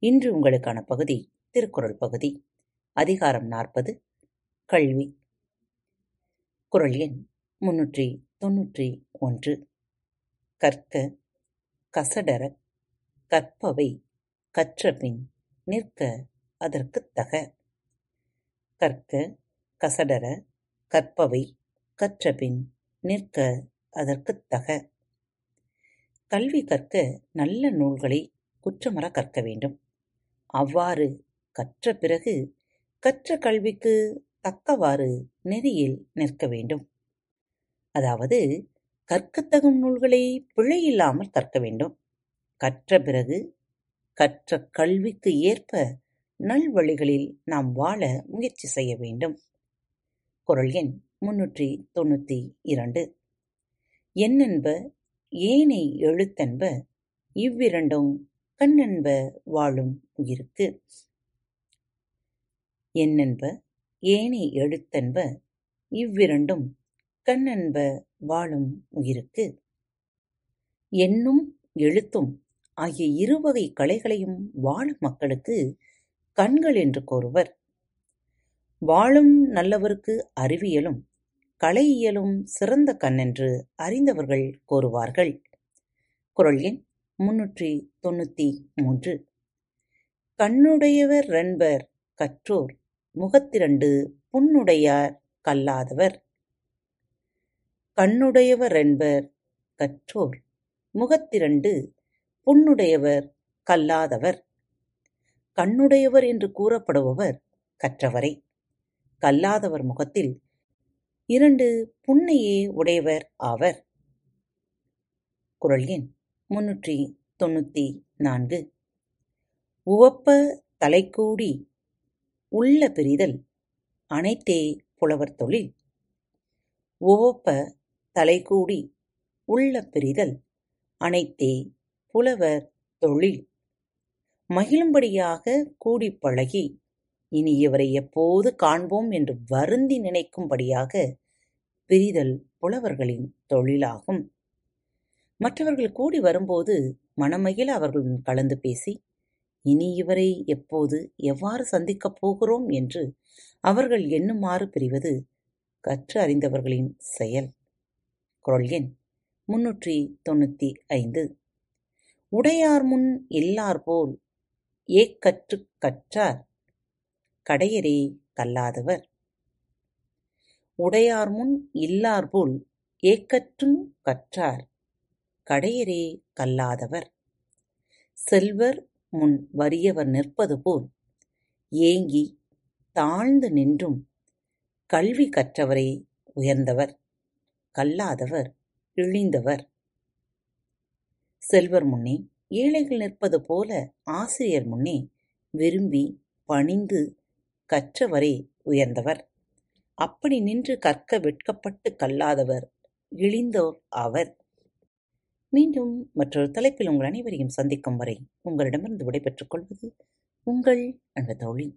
இன்று உங்களுக்கான பகுதி திருக்குறள் பகுதி. அதிகாரம் நாற்பது கல்வி. குரல் எண் முன்னூற்றி தொன்னூற்றி ஒன்று. கற்க கசடர கற்பவை கற்றபின் நிற்க அதற்குத் தக. கற்க கசடர கற்பவை கற்றபின் நிற்க அதற்குத் தக. கல்வி கற்க நல்ல நூல்களை குற்றமர கற்க வேண்டும். அவ்வாறு கற்ற பிறகு கற்ற கல்விக்கு தக்கவாறு நெறியில் நிற்க வேண்டும். அதாவது கற்கத்தகும் நூல்களை பிழையில்லாமல் கற்க வேண்டும். கற்ற பிறகு கற்ற கல்விக்கு ஏற்ப நல்வழிகளில் நாம் வாழ முயற்சி செய்ய வேண்டும். குரல் எண் முன்னூற்றி தொண்ணூத்தி இரண்டு. என்னென்ப ஏனை எழுத்தென்ப இவ்விரண்டும் கண்ணென்ப வாழும் உயிருக்கு. என்னென்ப ஏனை எழுத்தென்ப இவ்விரண்டும் கண்ணென்ப வாழும் உயிருக்கு. எண்ணும் எழுத்தும் ஆகிய இருவகை கலைகளையும் வாழும் மக்களுக்கு கண்கள் என்று கூறுவர். வாழும் நல்லவருக்கு அறிவியலும் கலையியலும் சிறந்த கண் என்று அறிந்தவர்கள் கூறுவார்கள். குரல் எண் முன்னூற்றி தொண்ணூத்தி மூன்று. கண்ணுடையவர் ரெண்பர் கற்றோர் முகத்திரண்டு புண்ணுடையார் கல்லாதவர். கண்ணுடையவர் என்பர் கற்றோர் முகத்திரண்டு புண்ணுடையவர் கல்லாதவர். கண்ணுடையவர் என்று கூறப்படுபவர் கற்றவரை. கல்லாதவர் முகத்தில் இரண்டு புண்ணையே உடையவர் ஆவர். குரல் எண் முன்னூற்றி தொண்ணூத்தி நான்கு. உவப்ப தலைக்கூடி உள்ள பிரிதல் அனைத்தே புலவர் தொழில். உவப்ப தலைக்கூடி உள்ள பிரிதல் அனைத்தே புலவர் தொழில். மகிழும்படியாக கூடி பழகி இனி இவரை எப்போது காண்போம் என்று வருந்தி நினைக்கும்படியாக பிரிதல் புலவர்களின் தொழிலாகும். மற்றவர்கள் கூடி வரும்போது மனமகிழ அவர்களுடன் கலந்து பேசி இனி இவரை எப்போது எவ்வாறு சந்திக்கப் போகிறோம்? என்று அவர்கள் எண்ணுமாறு பிரிவது கற்று அறிந்தவர்களின் செயல். குரல் எண் முன்னூற்றி தொண்ணூத்தி ஐந்து. உடையார் முன் இல்லார் போல் ஏக்கற்றுக் கற்றார் கடையரே கல்லாதவர். உடையார் முன் இல்லார் போல் ஏக்கற்றும் கற்றார் கடையரே கல்லாதவர். செல்வர் முன் வறியவர் நிற்பது போல் ஏங்கி தாழ்ந்து நின்றும் கல்வி கற்றவரே உயர்ந்தவர். கல்லாதவர் இழிந்தவர். செல்வர் முன்னே ஏழைகள் நிற்பது போல ஆசிரியர் முன்னே விரும்பி பணிந்து கற்றவரே உயர்ந்தவர். அப்படி நின்று கற்க வெட்கப்பட்டு கல்லாதவர் இழிந்தோர் ஆவர் மீண்டும் மற்றொரு தலைப்பில் உங்கள் அனைவரையும் சந்திக்கும் வரை உங்களிடமிருந்து விடைபெற்றுக் கொள்வது உங்கள் அன்பு தோழி.